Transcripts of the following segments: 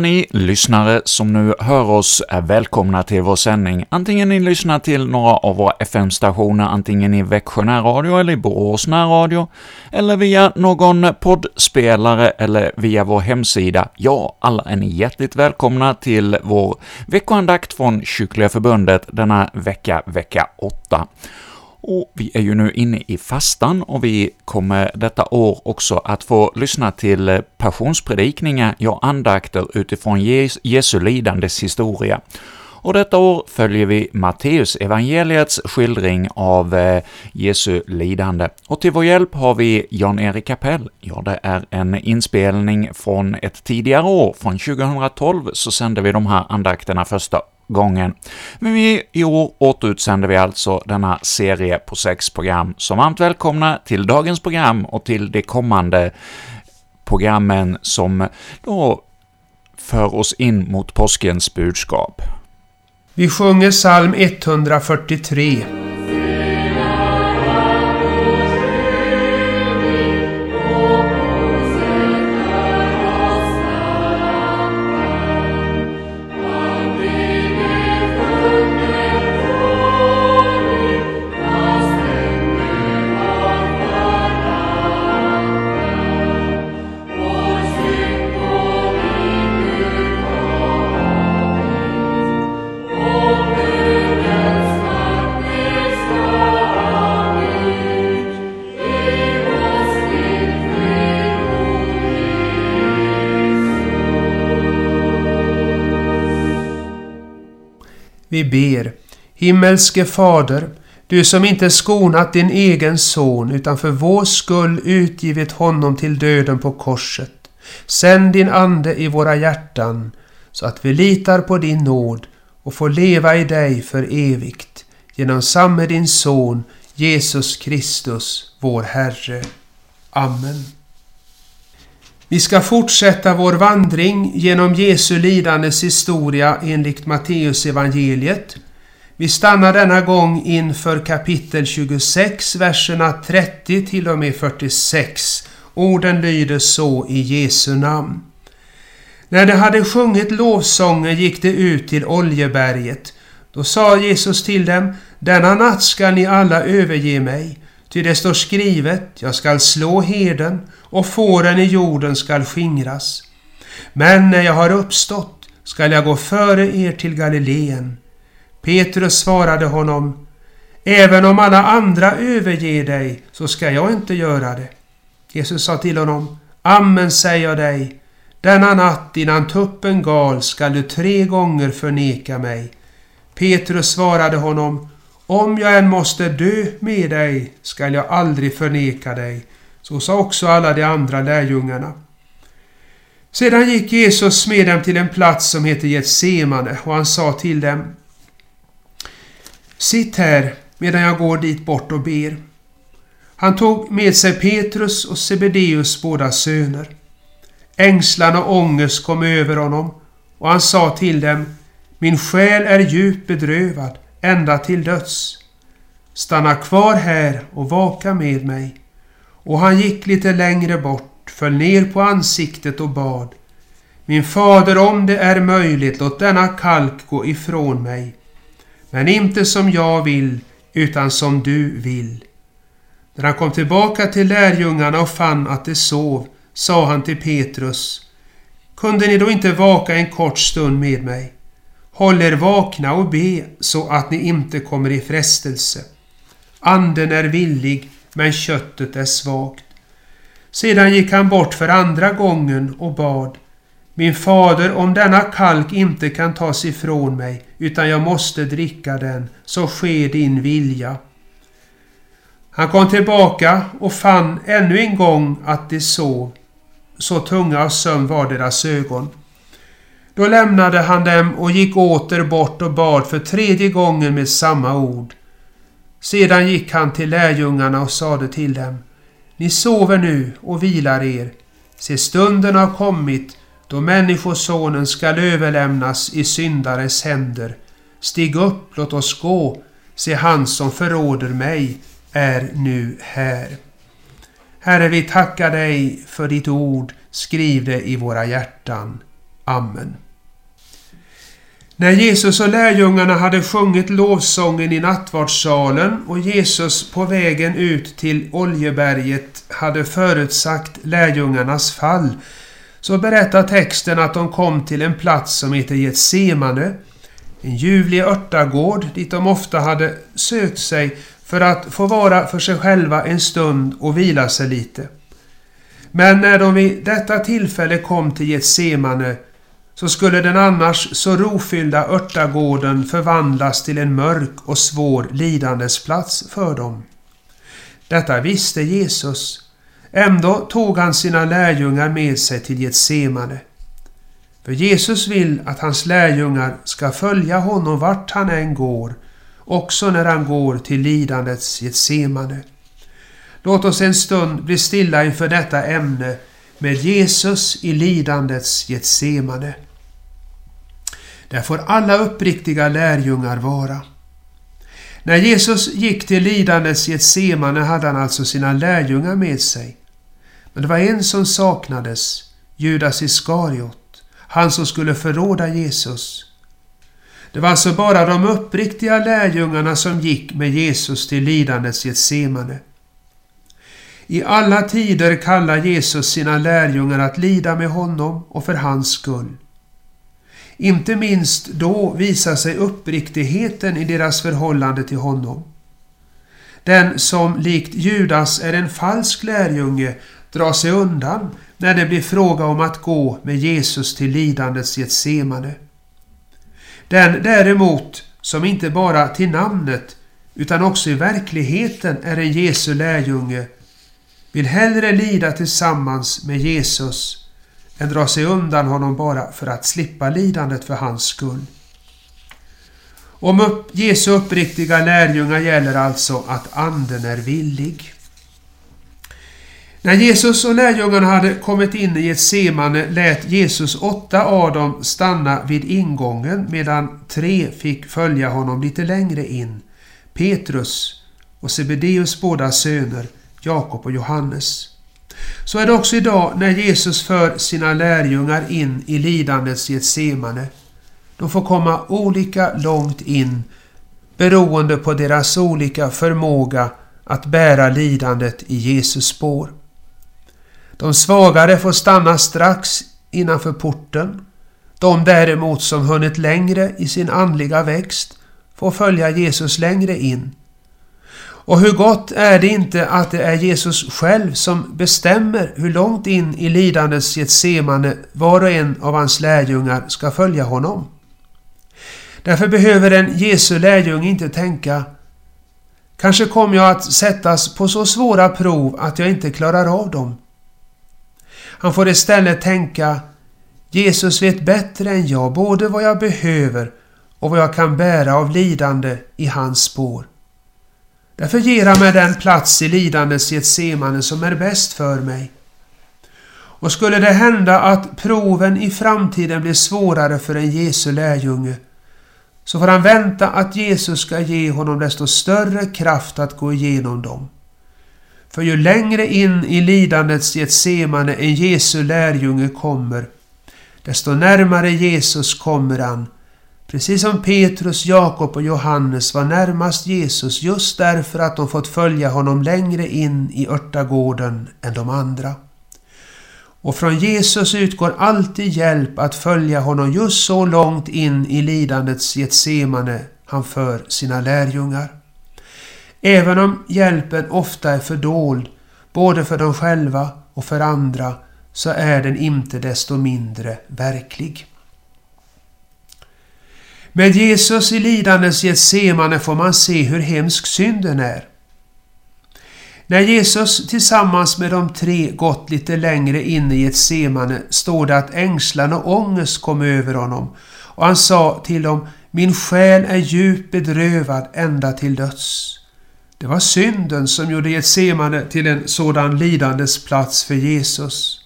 Alla ni lyssnare som nu hör oss är välkomna till vår sändning, antingen ni lyssnar till några av våra FM-stationer, antingen i Växjö närradio eller i Borås närradio, eller via någon poddspelare eller via vår hemsida. Ja, alla är ni hjärtligt välkomna till vår veckoandakt från Kyrkliga Förbundet denna vecka, vecka 8. Och vi är ju nu inne i fastan och vi kommer detta år också att få lyssna till passionspredikningar, ja, andakter utifrån Jesu lidandes historia. Och detta år följer vi Matteus evangeliets skildring av eh, Jesu lidande. Och till vår hjälp har vi Jan-Erik Kapell. Ja, det är en inspelning från ett tidigare år, från 2012, så sände vi de här andakterna första gången. Men vi, i år återutsänder vi alltså denna serie på sex program, så varmt välkomna till dagens program och till de kommande programmen som då för oss in mot påskens budskap. Vi sjunger psalm 143. Vi ber. Himmelske Fader, du som inte skonat din egen son utan för vår skull utgivit honom till döden på korset. Sänd din Ande i våra hjärtan så att vi litar på din nåd och får leva i dig för evigt genom samme din son Jesus Kristus, vår Herre. Amen. Vi ska fortsätta vår vandring genom Jesu lidandes historia enligt Matteus evangeliet. Vi stannar denna gång inför kapitel 26, verserna 30 till och med 46. Orden lyder så i Jesu namn. När de hade sjungit lovsången gick de ut till Oljeberget. Då sa Jesus till dem, denna natt skall ni alla överge mig, ty det står skrivet, jag skall slå heden och fåren i jorden skall skingras. Men när jag har uppstått skall jag gå före er till Galileen. Petrus svarade honom, Även om alla andra överger dig så skall jag inte göra det. Jesus sa till honom, Amen säger jag dig, denna natt innan tuppen gal skall du tre gånger förneka mig. Petrus svarade honom, om jag än måste dö med dig skall jag aldrig förneka dig. Så sa också alla de andra lärjungarna. Sedan gick Jesus med dem till en plats som heter Getsemane och han sa till dem Sitt här medan jag går dit bort och ber. Han tog med sig Petrus och Sebedeus båda söner. Ängslan och ångest kom över honom och han sa till dem Min själ är djupt bedrövad ända till döds. Stanna kvar här och vaka med mig. Och han gick lite längre bort, föll ner på ansiktet och bad. Min fader, om det är möjligt, låt denna kalk gå ifrån mig. Men inte som jag vill, utan som du vill. När han kom tillbaka till lärjungarna och fann att de sov, sa han till Petrus. Kunde ni då inte vaka en kort stund med mig? Håll er vakna och be så att ni inte kommer i frestelse. Anden är villig, men köttet är svagt. Sedan gick han bort för andra gången och bad. Min fader, om denna kalk inte kan tas ifrån mig, utan jag måste dricka den, så ske din vilja. Han kom tillbaka och fann ännu en gång att de sov. Så tunga av sömn var deras ögon. Då lämnade han dem och gick åter bort och bad för tredje gången med samma ord. Sedan gick han till lärjungarna och sade till dem. Ni sover nu och vilar er. Se stunden har kommit då Människosonen skall överlämnas i syndares händer. Stig upp, låt oss gå. Se han som förråder mig är nu här. Herre, vi tackar dig för ditt ord. Skriv det i våra hjärtan. Amen. När Jesus och lärjungarna hade sjungit lovsången i nattvardssalen och Jesus på vägen ut till Oljeberget hade förutsagt lärjungarnas fall så berättar texten att de kom till en plats som heter Getsemane, en ljuvlig örtagård dit de ofta hade sökt sig för att få vara för sig själva en stund och vila sig lite. Men när de vid detta tillfälle kom till Getsemane så skulle den annars så rofyllda örtagården förvandlas till en mörk och svår lidandesplats för dem. Detta visste Jesus. Ändå tog han sina lärjungar med sig till Getsemane. För Jesus vill att hans lärjungar ska följa honom vart han än går, också när han går till lidandets Getsemane. Låt oss en stund bli stilla inför detta ämne med Jesus i lidandets Getsemane. Där får alla uppriktiga lärjungar vara. När Jesus gick till lidandets Getsemane hade han alltså sina lärjungar med sig. Men det var en som saknades, Judas Iskariot, han som skulle förråda Jesus. Det var alltså bara de uppriktiga lärjungarna som gick med Jesus till lidandets Getsemane. I alla tider kallar Jesus sina lärjungar att lida med honom och för hans skull. Inte minst då visar sig uppriktigheten i deras förhållande till honom. Den som likt Judas är en falsk lärjunge drar sig undan när det blir fråga om att gå med Jesus till lidandets Getsemane. Den däremot som inte bara till namnet utan också i verkligheten är en Jesu lärjunge vill hellre lida tillsammans med Jesus än dra sig undan honom bara för att slippa lidandet för hans skull. Om upp, Jesu uppriktiga lärjungar gäller alltså att anden är villig. När Jesus och lärjungarna hade kommit in i ett semane lät Jesus åtta av dem stanna vid ingången medan tre fick följa honom lite längre in. Petrus och Sebedeus båda söner, Jakob och Johannes. Så är det också idag när Jesus för sina lärjungar in i lidandets Getsemane. De får komma olika långt in beroende på deras olika förmåga att bära lidandet i Jesus spår. De svagare får stanna strax innanför porten. De däremot som hunnit längre i sin andliga växt får följa Jesus längre in. Och hur gott är det inte att det är Jesus själv som bestämmer hur långt in i lidandets Getsemane var och en av hans lärjungar ska följa honom. Därför behöver en Jesu lärjunge inte tänka Kanske kommer jag att sättas på så svåra prov att jag inte klarar av dem. Han får istället tänka Jesus vet bättre än jag både vad jag behöver och vad jag kan bära av lidande i hans spår. Därför ger han mig den plats i lidandets Getsemane som är bäst för mig. Och skulle det hända att proven i framtiden blir svårare för en Jesu lärjunge så får han vänta att Jesus ska ge honom desto större kraft att gå igenom dem. För ju längre in i lidandets Getsemane en Jesu lärjunge kommer, desto närmare Jesus kommer han Precis som Petrus, Jakob och Johannes var närmast Jesus just därför att de fått följa honom längre in i örtagården än de andra. Och från Jesus utgår alltid hjälp att följa honom just så långt in i lidandets Getsemane han för sina lärjungar. Även om hjälpen ofta är fördold, både för dem själva och för andra, så är den inte desto mindre verklig. Med Jesus i lidandets Getsemane får man se hur hemsk synden är. När Jesus tillsammans med de tre gått lite längre in i Getsemane står det att ängslan och ångest kom över honom och han sa till dem Min själ är djupt bedrövad ända till döds. Det var synden som gjorde Getsemane till en sådan lidandes plats för Jesus.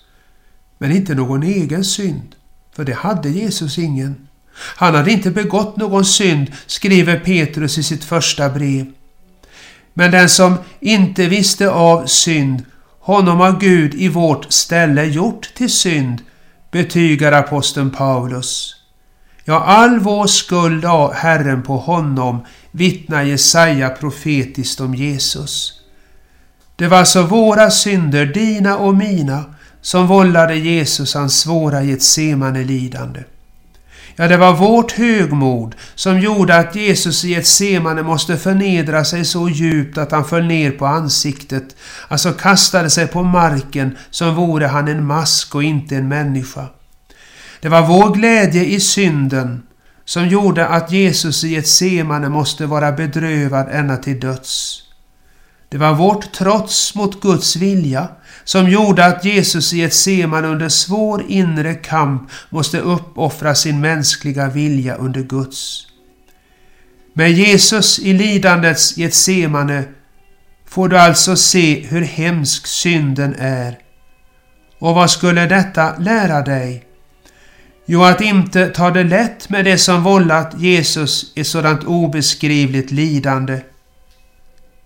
Men inte någon egen synd, för det hade Jesus ingen. Han hade inte begått någon synd, skriver Petrus i sitt första brev. Men den som inte visste av synd, honom har Gud i vårt ställe gjort till synd, betygar aposteln Paulus. Ja, all vår skuld av Herren på honom, vittnar Jesaja profetiskt om Jesus. Det var alltså våra synder, dina och mina, som vållade Jesus hans svåra Getsemane lidande. Ja, det var vårt högmod som gjorde att Jesus i Getsemane måste förnedra sig så djupt att han föll ner på ansiktet, alltså kastade sig på marken som vore han en mask och inte en människa. Det var vår glädje i synden som gjorde att Jesus i Getsemane måste vara bedrövad ända till döds. Det var vårt trots mot Guds vilja som gjorde att Jesus i ett seman under svår inre kamp måste uppoffra sin mänskliga vilja under Guds. Med Jesus i lidandets Getsemane får du alltså se hur hemsk synden är. Och vad skulle detta lära dig? Jo, att inte ta det lätt med det som vållat Jesus ett sådant obeskrivligt lidande.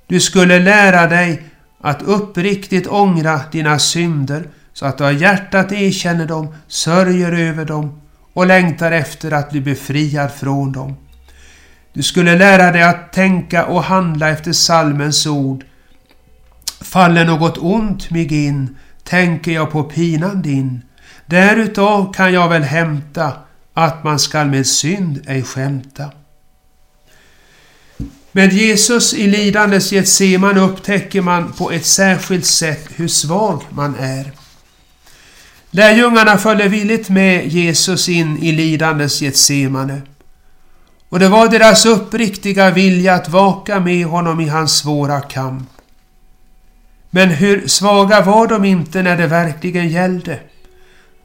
Du skulle lära dig att uppriktigt ångra dina synder så att du av hjärtat erkänner dem, sörjer över dem och längtar efter att bli befriad från dem. Du skulle lära dig att tänka och handla efter salmens ord. Faller något ont mig in, tänker jag på pinan din. Därutav kan jag väl hämta att man skall med synd ej skämta. Med Jesus i lidandets Getseman upptäcker man på ett särskilt sätt hur svag man är. Lärjungarna följde villigt med Jesus in i lidandets Getsemane. Och det var deras uppriktiga vilja att vaka med honom i hans svåra kamp. Men hur svaga var de inte när det verkligen gällde?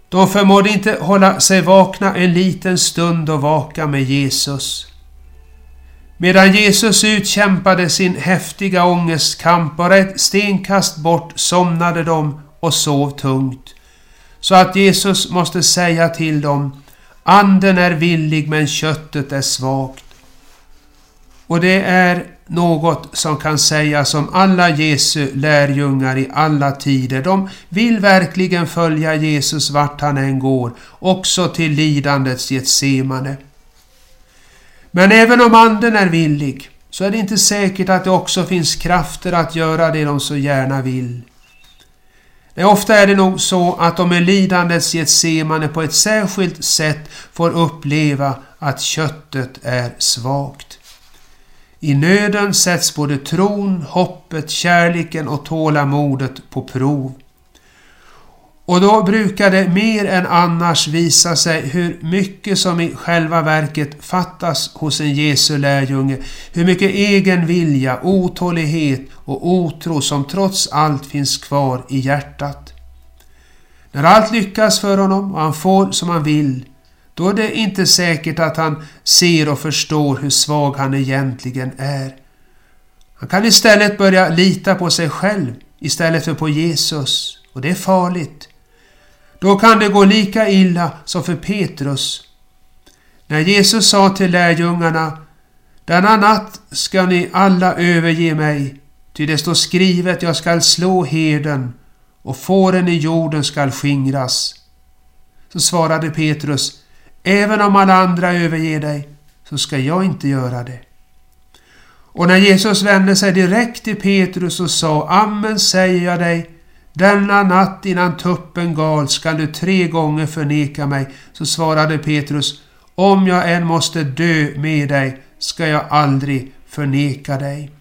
De förmådde inte hålla sig vakna en liten stund och vaka med Jesus. Medan Jesus utkämpade sin häftiga ångestkamp bara ett stenkast bort somnade de och sov tungt. Så att Jesus måste säga till dem Anden är villig men köttet är svagt. Och det är något som kan sägas om alla Jesu lärjungar i alla tider. De vill verkligen följa Jesus vart han än går, också till lidandets Getsemane. Men även om anden är villig så är det inte säkert att det också finns krafter att göra det de så gärna vill. Nej, ofta är det nog så att de med lidandets Getsemane på ett särskilt sätt får uppleva att köttet är svagt. I nöden sätts både tron, hoppet, kärleken och tålamodet på prov. Och då brukar det mer än annars visa sig hur mycket som i själva verket fattas hos en Jesu lärjunge. Hur mycket egen vilja, otålighet och otro som trots allt finns kvar i hjärtat. När allt lyckas för honom och han får som han vill, då är det inte säkert att han ser och förstår hur svag han egentligen är. Han kan istället börja lita på sig själv istället för på Jesus. Och det är farligt. Då kan det gå lika illa som för Petrus. När Jesus sa till lärjungarna Denna natt ska ni alla överge mig, ty det står skrivet jag skall slå herden och fåren i jorden skall skingras. Så svarade Petrus Även om alla andra överger dig så ska jag inte göra det. Och när Jesus vände sig direkt till Petrus och sa Amen säger jag dig denna natt innan tuppen gal skall du tre gånger förneka mig. Så svarade Petrus, om jag än måste dö med dig ska jag aldrig förneka dig.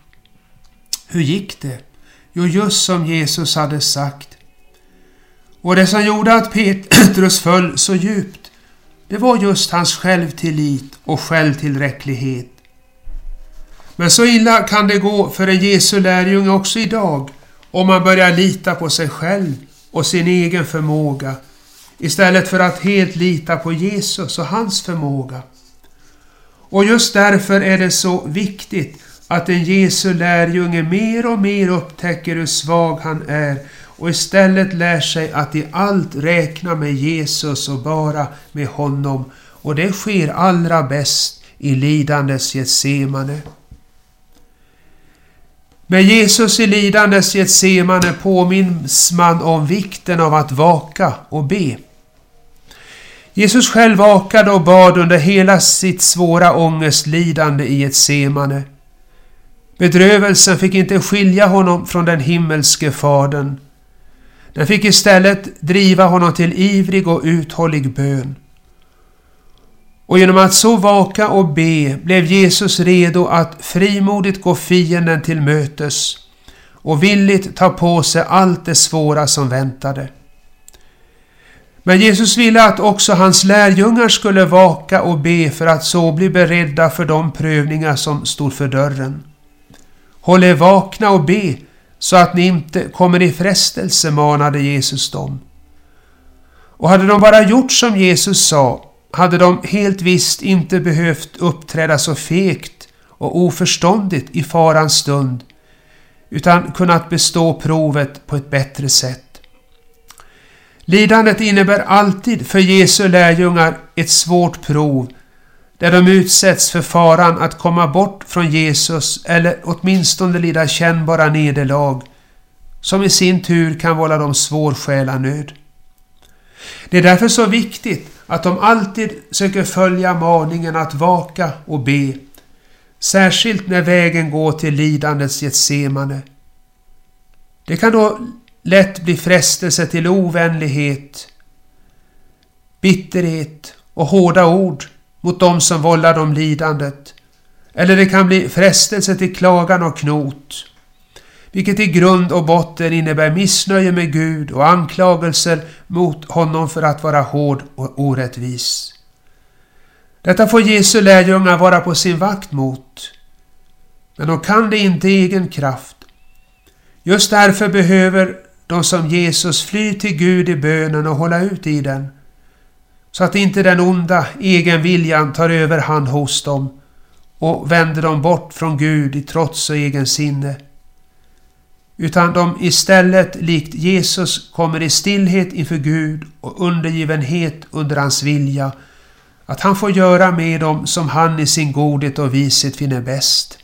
Hur gick det? Jo, just som Jesus hade sagt. Och det som gjorde att Petrus föll så djupt, det var just hans självtillit och självtillräcklighet. Men så illa kan det gå för en Jesu lärjunge också idag om man börjar lita på sig själv och sin egen förmåga istället för att helt lita på Jesus och hans förmåga. Och just därför är det så viktigt att en Jesu lärjunge mer och mer upptäcker hur svag han är och istället lär sig att i allt räkna med Jesus och bara med honom. Och det sker allra bäst i lidandets Getsemane. Med Jesus i lidandes Getsemane påminns man om vikten av att vaka och be. Jesus själv vakade och bad under hela sitt svåra ångestlidande i Getsemane. Bedrövelsen fick inte skilja honom från den himmelske Fadern. Den fick istället driva honom till ivrig och uthållig bön. Och genom att så vaka och be blev Jesus redo att frimodigt gå fienden till mötes och villigt ta på sig allt det svåra som väntade. Men Jesus ville att också hans lärjungar skulle vaka och be för att så bli beredda för de prövningar som stod för dörren. Håll er vakna och be så att ni inte kommer i frestelse, manade Jesus dem. Och hade de bara gjort som Jesus sa hade de helt visst inte behövt uppträda så fegt och oförståndigt i farans stund utan kunnat bestå provet på ett bättre sätt. Lidandet innebär alltid för Jesu lärjungar ett svårt prov där de utsätts för faran att komma bort från Jesus eller åtminstone lida kännbara nederlag som i sin tur kan vålla dem svår själanöd. Det är därför så viktigt att de alltid söker följa maningen att vaka och be, särskilt när vägen går till lidandets Getsemane. Det kan då lätt bli frestelse till ovänlighet, bitterhet och hårda ord mot dem som vållar dem lidandet. Eller det kan bli frestelse till klagan och knot, vilket i grund och botten innebär missnöje med Gud och anklagelser mot honom för att vara hård och orättvis. Detta får Jesu lärjungar vara på sin vakt mot. Men de kan det inte i egen kraft. Just därför behöver de som Jesus fly till Gud i bönen och hålla ut i den. Så att inte den onda egenviljan tar överhand hos dem och vänder dem bort från Gud i trots och egen sinne. Utan de istället likt Jesus kommer i stillhet inför Gud och undergivenhet under hans vilja att han får göra med dem som han i sin godhet och vishet finner bäst.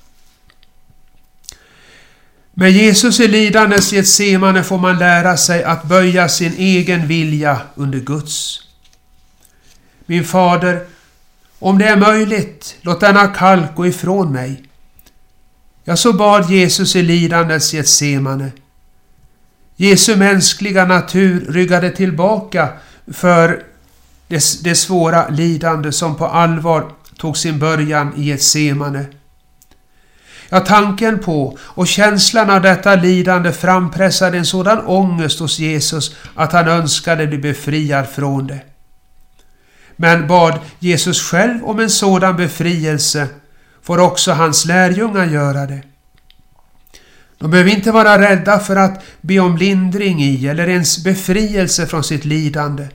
Med Jesus i lidandets Getsemane får man lära sig att böja sin egen vilja under Guds. Min fader, om det är möjligt, låt denna kalk gå ifrån mig. Ja, så bad Jesus i lidandets Getsemane. Jesu mänskliga natur ryggade tillbaka för det, det svåra lidande som på allvar tog sin början i Getsemane. Ja, tanken på och känslan av detta lidande frampressade en sådan ångest hos Jesus att han önskade bli befriad från det. Men bad Jesus själv om en sådan befrielse får också hans lärjungar göra det. De behöver inte vara rädda för att be om lindring i eller ens befrielse från sitt lidande.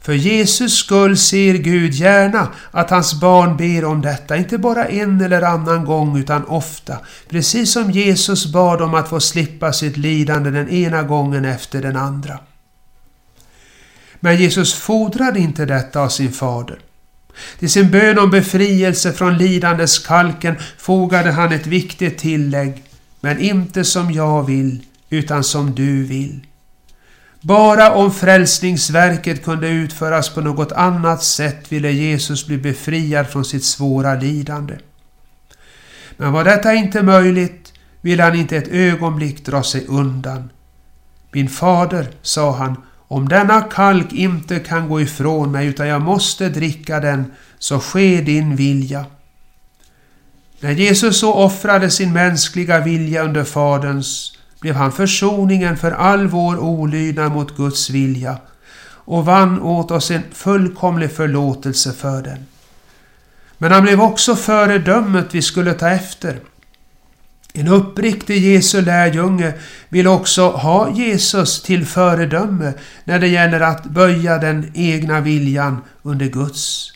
För Jesus skull ser Gud gärna att hans barn ber om detta, inte bara en eller annan gång utan ofta. Precis som Jesus bad om att få slippa sitt lidande den ena gången efter den andra. Men Jesus fordrade inte detta av sin fader. Till sin bön om befrielse från lidandeskalken fogade han ett viktigt tillägg. Men inte som jag vill, utan som du vill. Bara om frälsningsverket kunde utföras på något annat sätt ville Jesus bli befriad från sitt svåra lidande. Men var detta inte möjligt ville han inte ett ögonblick dra sig undan. Min fader, sa han, om denna kalk inte kan gå ifrån mig utan jag måste dricka den, så ske din vilja. När Jesus så offrade sin mänskliga vilja under Faderns blev han försoningen för all vår olydnad mot Guds vilja och vann åt oss en fullkomlig förlåtelse för den. Men han blev också föredömet vi skulle ta efter. En uppriktig Jesu lärjunge vill också ha Jesus till föredöme när det gäller att böja den egna viljan under Guds.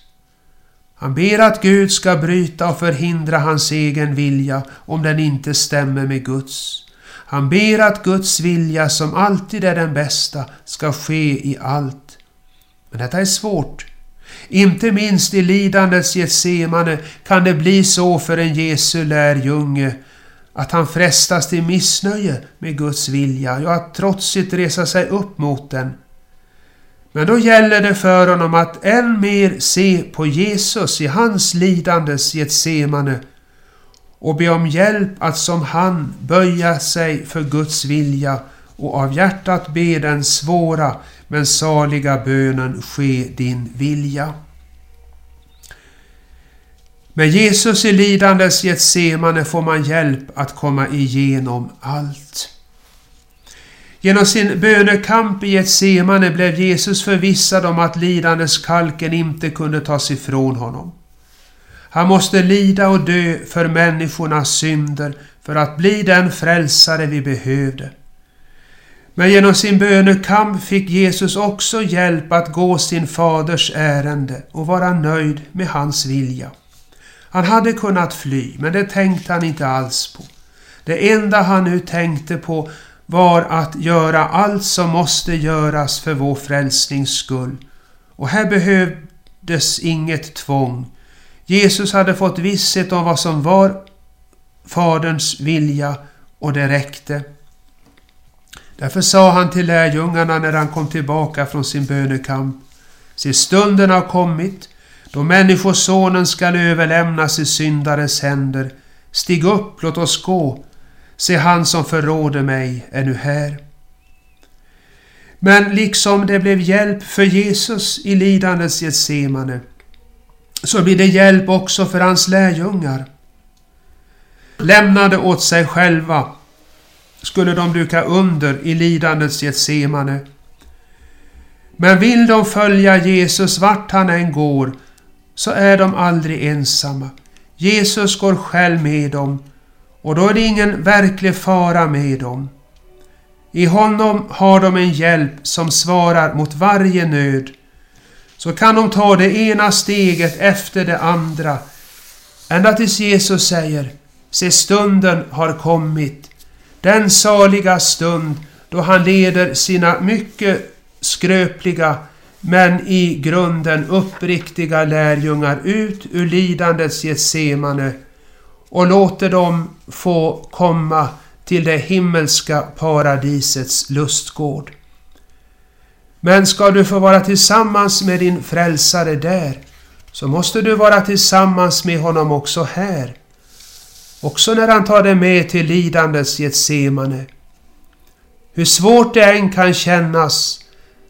Han ber att Gud ska bryta och förhindra hans egen vilja om den inte stämmer med Guds. Han ber att Guds vilja, som alltid är den bästa, ska ske i allt. Men detta är svårt. Inte minst i lidandets Getsemane kan det bli så för en Jesu lärjunge att han frestas till missnöje med Guds vilja, ja, att trotsigt resa sig upp mot den. Men då gäller det för honom att än mer se på Jesus i hans lidandes Getsemane och be om hjälp att som han böja sig för Guds vilja och av hjärtat be den svåra men saliga bönen ske din vilja. Med Jesus i lidandes Getsemane får man hjälp att komma igenom allt. Genom sin bönekamp i Getsemane blev Jesus förvissad om att lidandeskalken inte kunde tas ifrån honom. Han måste lida och dö för människornas synder för att bli den frälsare vi behövde. Men genom sin bönekamp fick Jesus också hjälp att gå sin faders ärende och vara nöjd med hans vilja. Han hade kunnat fly, men det tänkte han inte alls på. Det enda han nu tänkte på var att göra allt som måste göras för vår frälsnings skull. Och här behövdes inget tvång. Jesus hade fått visshet om vad som var Faderns vilja och det räckte. Därför sa han till lärjungarna när han kom tillbaka från sin bönekamp. Se, stunden har kommit då Människosonen skall överlämnas i syndares händer. Stig upp, låt oss gå. Se, han som förråder mig är nu här. Men liksom det blev hjälp för Jesus i lidandets Getsemane, så blir det hjälp också för hans lärjungar. Lämnade åt sig själva skulle de duka under i lidandets Getsemane. Men vill de följa Jesus vart han än går, så är de aldrig ensamma. Jesus går själv med dem och då är det ingen verklig fara med dem. I honom har de en hjälp som svarar mot varje nöd. Så kan de ta det ena steget efter det andra. Ända tills Jesus säger Se stunden har kommit. Den saliga stund då han leder sina mycket skröpliga men i grunden uppriktiga lärjungar ut ur lidandets Getsemane och låter dem få komma till det himmelska paradisets lustgård. Men ska du få vara tillsammans med din frälsare där, så måste du vara tillsammans med honom också här. Också när han tar dig med till lidandets Getsemane. Hur svårt det än kan kännas,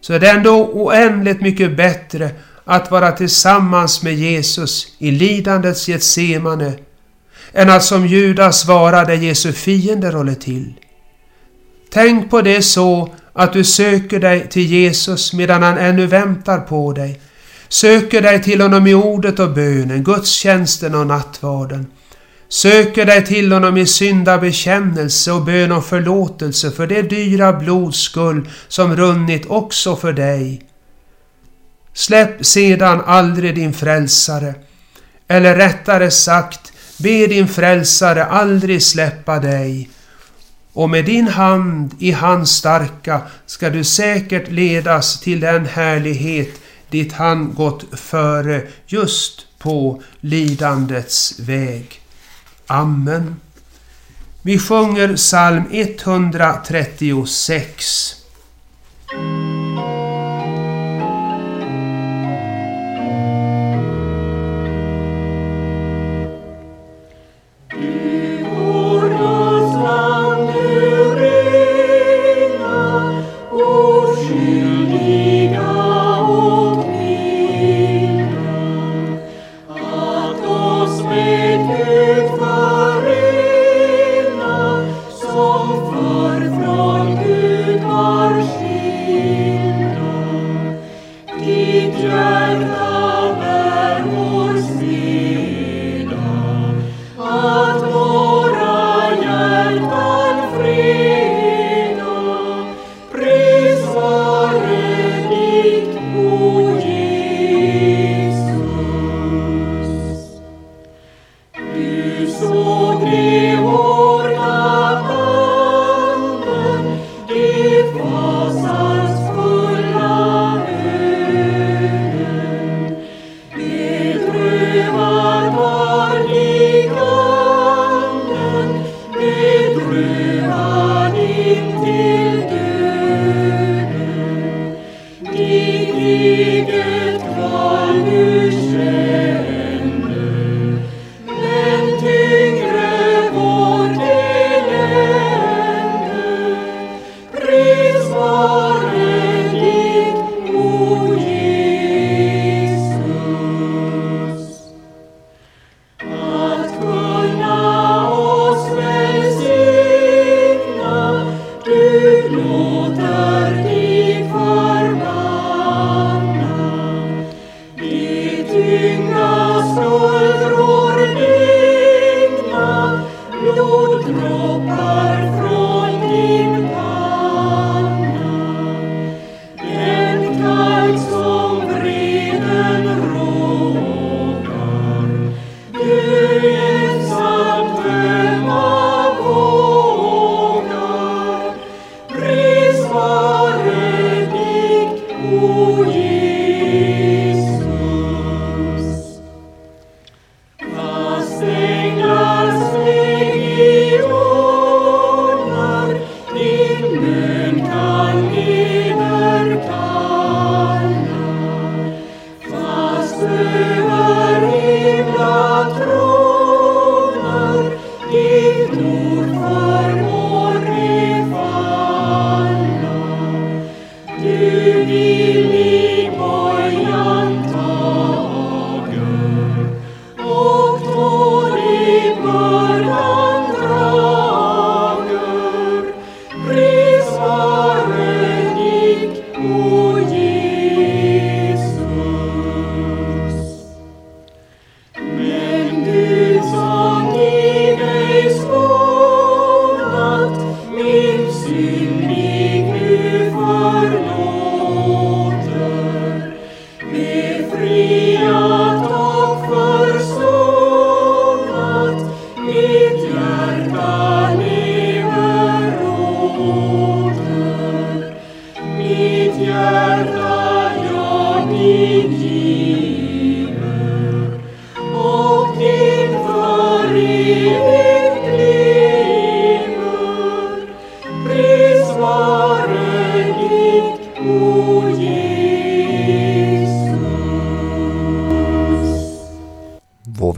så är det ändå oändligt mycket bättre att vara tillsammans med Jesus i lidandets Getsemane än att som Judas vara där Jesu fiender håller till. Tänk på det så att du söker dig till Jesus medan han ännu väntar på dig. Söker dig till honom i ordet och bönen, gudstjänsten och nattvarden. Söker dig till honom i syndabekännelse och bön om förlåtelse för det dyra blods skull som runnit också för dig. Släpp sedan aldrig din frälsare, eller rättare sagt, be din frälsare aldrig släppa dig. Och med din hand i hans starka ska du säkert ledas till den härlighet dit han gått före just på lidandets väg. Amen. Vi sjunger psalm 136.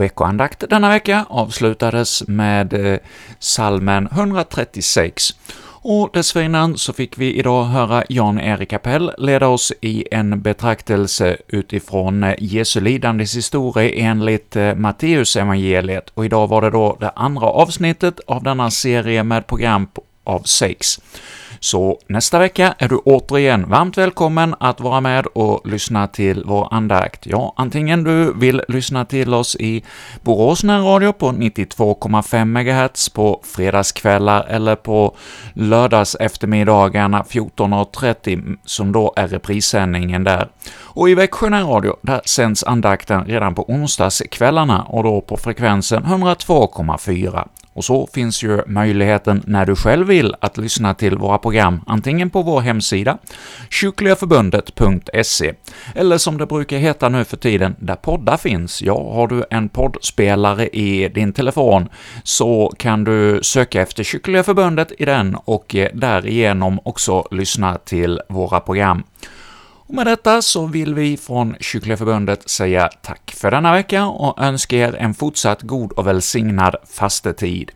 Veckoandakt denna vecka avslutades med eh, salmen 136. Och dessförinnan så fick vi idag höra Jan-Erik Kapell leda oss i en betraktelse utifrån eh, Jesu lidandes historia enligt eh, Matteus evangeliet och idag var det då det andra avsnittet av denna serie med program av sex. Så nästa vecka är du återigen varmt välkommen att vara med och lyssna till vår andakt. Ja, antingen du vill lyssna till oss i Borås närradio på 92,5 MHz på fredagskvällar eller på lördags eftermiddagarna 14.30, mm, som då är reprissändningen där. Och i Växjö närradio, där sänds andakten redan på onsdagskvällarna och då på frekvensen 102,4. Och så finns ju möjligheten när du själv vill att lyssna till våra program, antingen på vår hemsida, kyrkligaförbundet.se, eller som det brukar heta nu för tiden, där poddar finns. Ja, har du en poddspelare i din telefon så kan du söka efter Kyrkliga Förbundet i den och eh, därigenom också lyssna till våra program. Och med detta så vill vi från Kyrkliga Förbundet säga tack för denna vecka och önska er en fortsatt god och välsignad fastetid.